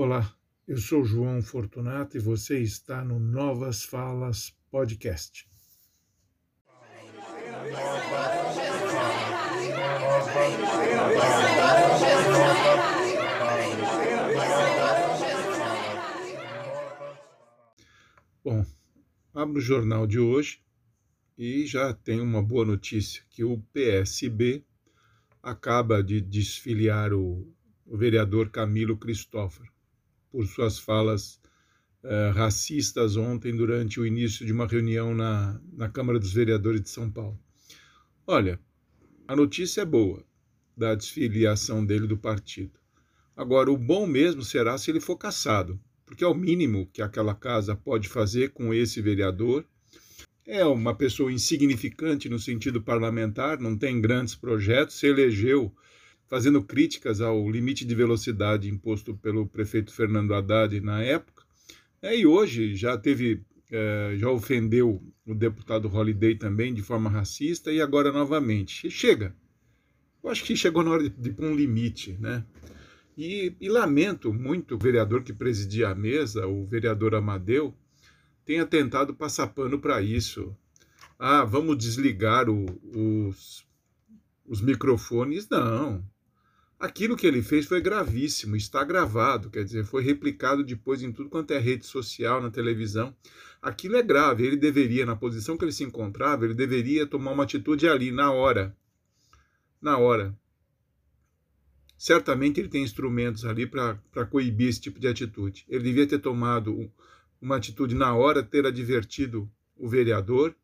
Olá, eu sou João Fortunato e você está no Novas Falas Podcast. Bom, abro o jornal de hoje e já tem uma boa notícia, que o PSB acaba de desfiliar o, vereador Camilo Cristófaro por suas falas uh, racistas ontem durante o início de uma reunião na, na Câmara dos Vereadores de São Paulo. Olha, a notícia é boa da desfiliação dele do partido. Agora, o bom mesmo será se ele for caçado, porque é o mínimo que aquela casa pode fazer com esse vereador. É uma pessoa insignificante no sentido parlamentar, não tem grandes projetos, se elegeu fazendo críticas ao limite de velocidade imposto pelo prefeito Fernando Haddad na época. É, e hoje já teve, é, já ofendeu o deputado Holiday também de forma racista e agora novamente. Chega. Eu acho que chegou na hora de, de pôr um limite, né? E, e, lamento muito o vereador que presidia a mesa, o vereador Amadeu, tenha tentado passar pano para isso. Ah, vamos desligar o, os, os microfones. Não. Aquilo que ele fez foi gravíssimo, está gravado, quer dizer, foi replicado depois em tudo quanto é rede social, na televisão. Aquilo é grave, ele deveria, na posição que ele se encontrava, ele deveria tomar uma atitude ali, na hora. Na hora. Certamente ele tem instrumentos ali para coibir esse tipo de atitude. Ele devia ter tomado uma atitude na hora, ter advertido o vereador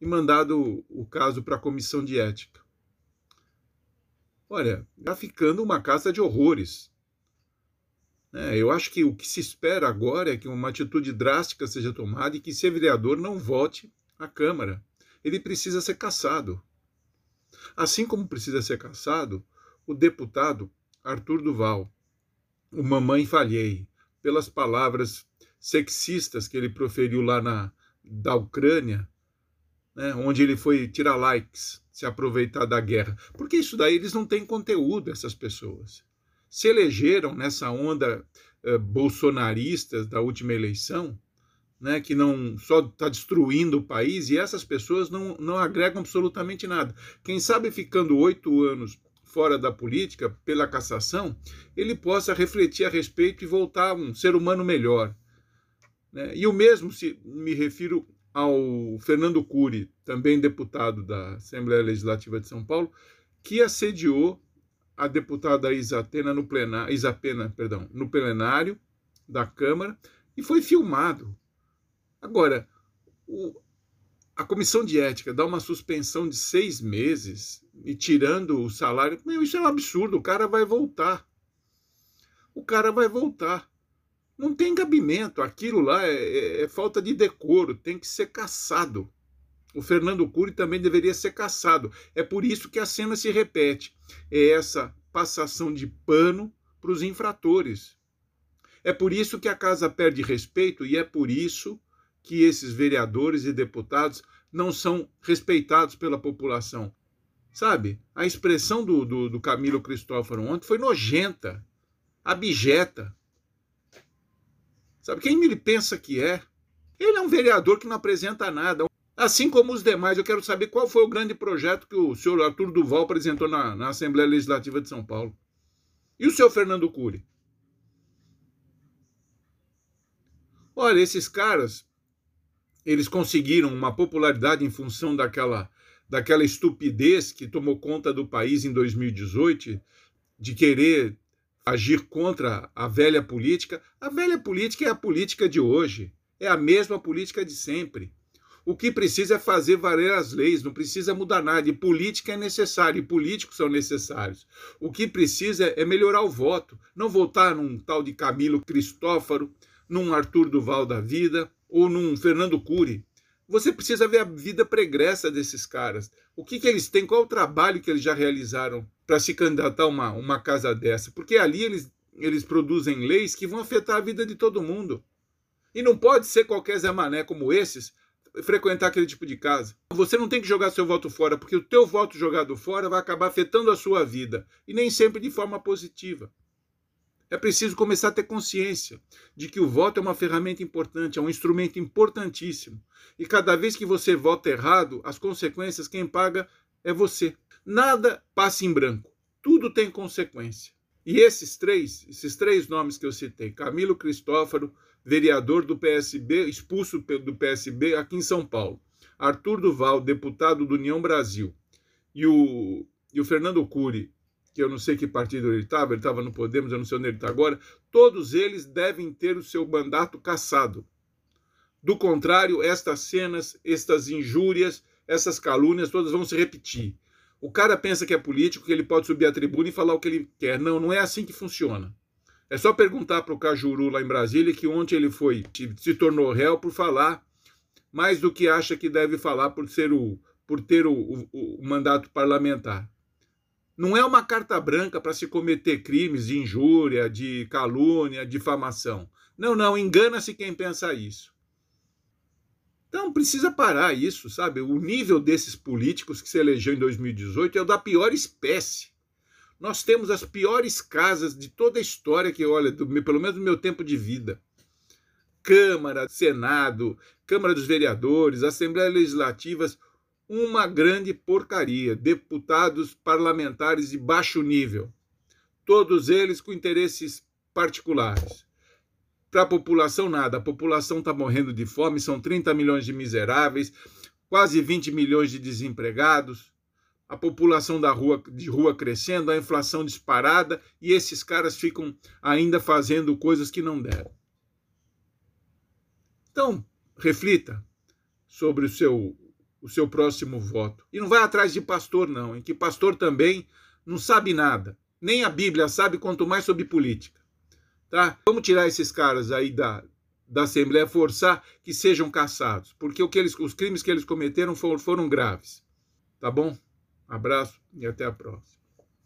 e mandado o caso para a comissão de ética. Olha, está ficando uma casa de horrores. É, eu acho que o que se espera agora é que uma atitude drástica seja tomada e que esse vereador não volte à Câmara. Ele precisa ser caçado. Assim como precisa ser caçado o deputado Arthur Duval, o Mamãe Falhei, pelas palavras sexistas que ele proferiu lá na da Ucrânia, né, onde ele foi tirar likes se aproveitar da guerra. Porque isso daí eles não têm conteúdo, essas pessoas. Se elegeram nessa onda uh, bolsonarista da última eleição, né, que não só está destruindo o país, e essas pessoas não, não agregam absolutamente nada. Quem sabe ficando oito anos fora da política, pela cassação, ele possa refletir a respeito e voltar um ser humano melhor. Né? E o mesmo se me refiro ao Fernando Cury, também deputado da Assembleia Legislativa de São Paulo, que assediou a deputada Isatena no plenário, Isapena, perdão, no plenário da Câmara e foi filmado. Agora, o, a comissão de ética dá uma suspensão de seis meses e tirando o salário. Meu, isso é um absurdo. O cara vai voltar. O cara vai voltar. Não tem cabimento. Aquilo lá é, é, é falta de decoro, tem que ser caçado. O Fernando Cury também deveria ser caçado. É por isso que a cena se repete. É essa passação de pano para os infratores. É por isso que a casa perde respeito e é por isso que esses vereadores e deputados não são respeitados pela população. Sabe? A expressão do, do, do Camilo Cristófaro ontem foi nojenta, abjeta. Sabe quem ele pensa que é? Ele é um vereador que não apresenta nada. Assim como os demais, eu quero saber qual foi o grande projeto que o senhor Arthur Duval apresentou na, na Assembleia Legislativa de São Paulo. E o senhor Fernando Cury? Olha, esses caras, eles conseguiram uma popularidade em função daquela, daquela estupidez que tomou conta do país em 2018, de querer agir contra a velha política. A velha política é a política de hoje, é a mesma política de sempre. O que precisa é fazer valer as leis, não precisa mudar nada. E política é necessário, e políticos são necessários. O que precisa é melhorar o voto, não votar num tal de Camilo Cristófaro, num Arthur Duval da vida ou num Fernando Cury. Você precisa ver a vida pregressa desses caras. O que, que eles têm, qual o trabalho que eles já realizaram para se candidatar a uma, uma casa dessa, porque ali eles, eles produzem leis que vão afetar a vida de todo mundo. E não pode ser qualquer Zé Mané como esses frequentar aquele tipo de casa. Você não tem que jogar seu voto fora, porque o teu voto jogado fora vai acabar afetando a sua vida, e nem sempre de forma positiva. É preciso começar a ter consciência de que o voto é uma ferramenta importante, é um instrumento importantíssimo. E cada vez que você vota errado, as consequências quem paga é você. Nada passa em branco. Tudo tem consequência. E esses três, esses três nomes que eu citei, Camilo Cristófaro, vereador do PSB, expulso do PSB aqui em São Paulo, Arthur Duval, deputado do União Brasil, e o, e o Fernando Cury, que eu não sei que partido ele estava, ele estava no Podemos, eu não sei onde ele está agora, todos eles devem ter o seu mandato cassado. Do contrário, estas cenas, estas injúrias, essas calúnias, todas vão se repetir. O cara pensa que é político, que ele pode subir à tribuna e falar o que ele quer. Não, não é assim que funciona. É só perguntar para o Cajuru lá em Brasília que ontem ele foi, se tornou réu por falar mais do que acha que deve falar por ser o, por ter o, o, o mandato parlamentar. Não é uma carta branca para se cometer crimes de injúria, de calúnia, difamação. Não, não, engana-se quem pensa isso. Então precisa parar isso, sabe? O nível desses políticos que se elegeu em 2018 é o da pior espécie. Nós temos as piores casas de toda a história que, olha, do, pelo menos no meu tempo de vida. Câmara, Senado, Câmara dos Vereadores, Assembleias Legislativas, uma grande porcaria. Deputados parlamentares de baixo nível, todos eles com interesses particulares. Para a população, nada. A população está morrendo de fome, são 30 milhões de miseráveis, quase 20 milhões de desempregados, a população da rua, de rua crescendo, a inflação disparada, e esses caras ficam ainda fazendo coisas que não deram. Então, reflita sobre o seu o seu próximo voto. E não vai atrás de pastor, não, em que pastor também não sabe nada. Nem a Bíblia sabe, quanto mais sobre política. Tá? Vamos tirar esses caras aí da, da Assembleia, forçar que sejam caçados, porque o que eles, os crimes que eles cometeram foram, foram graves. Tá bom? Abraço e até a próxima.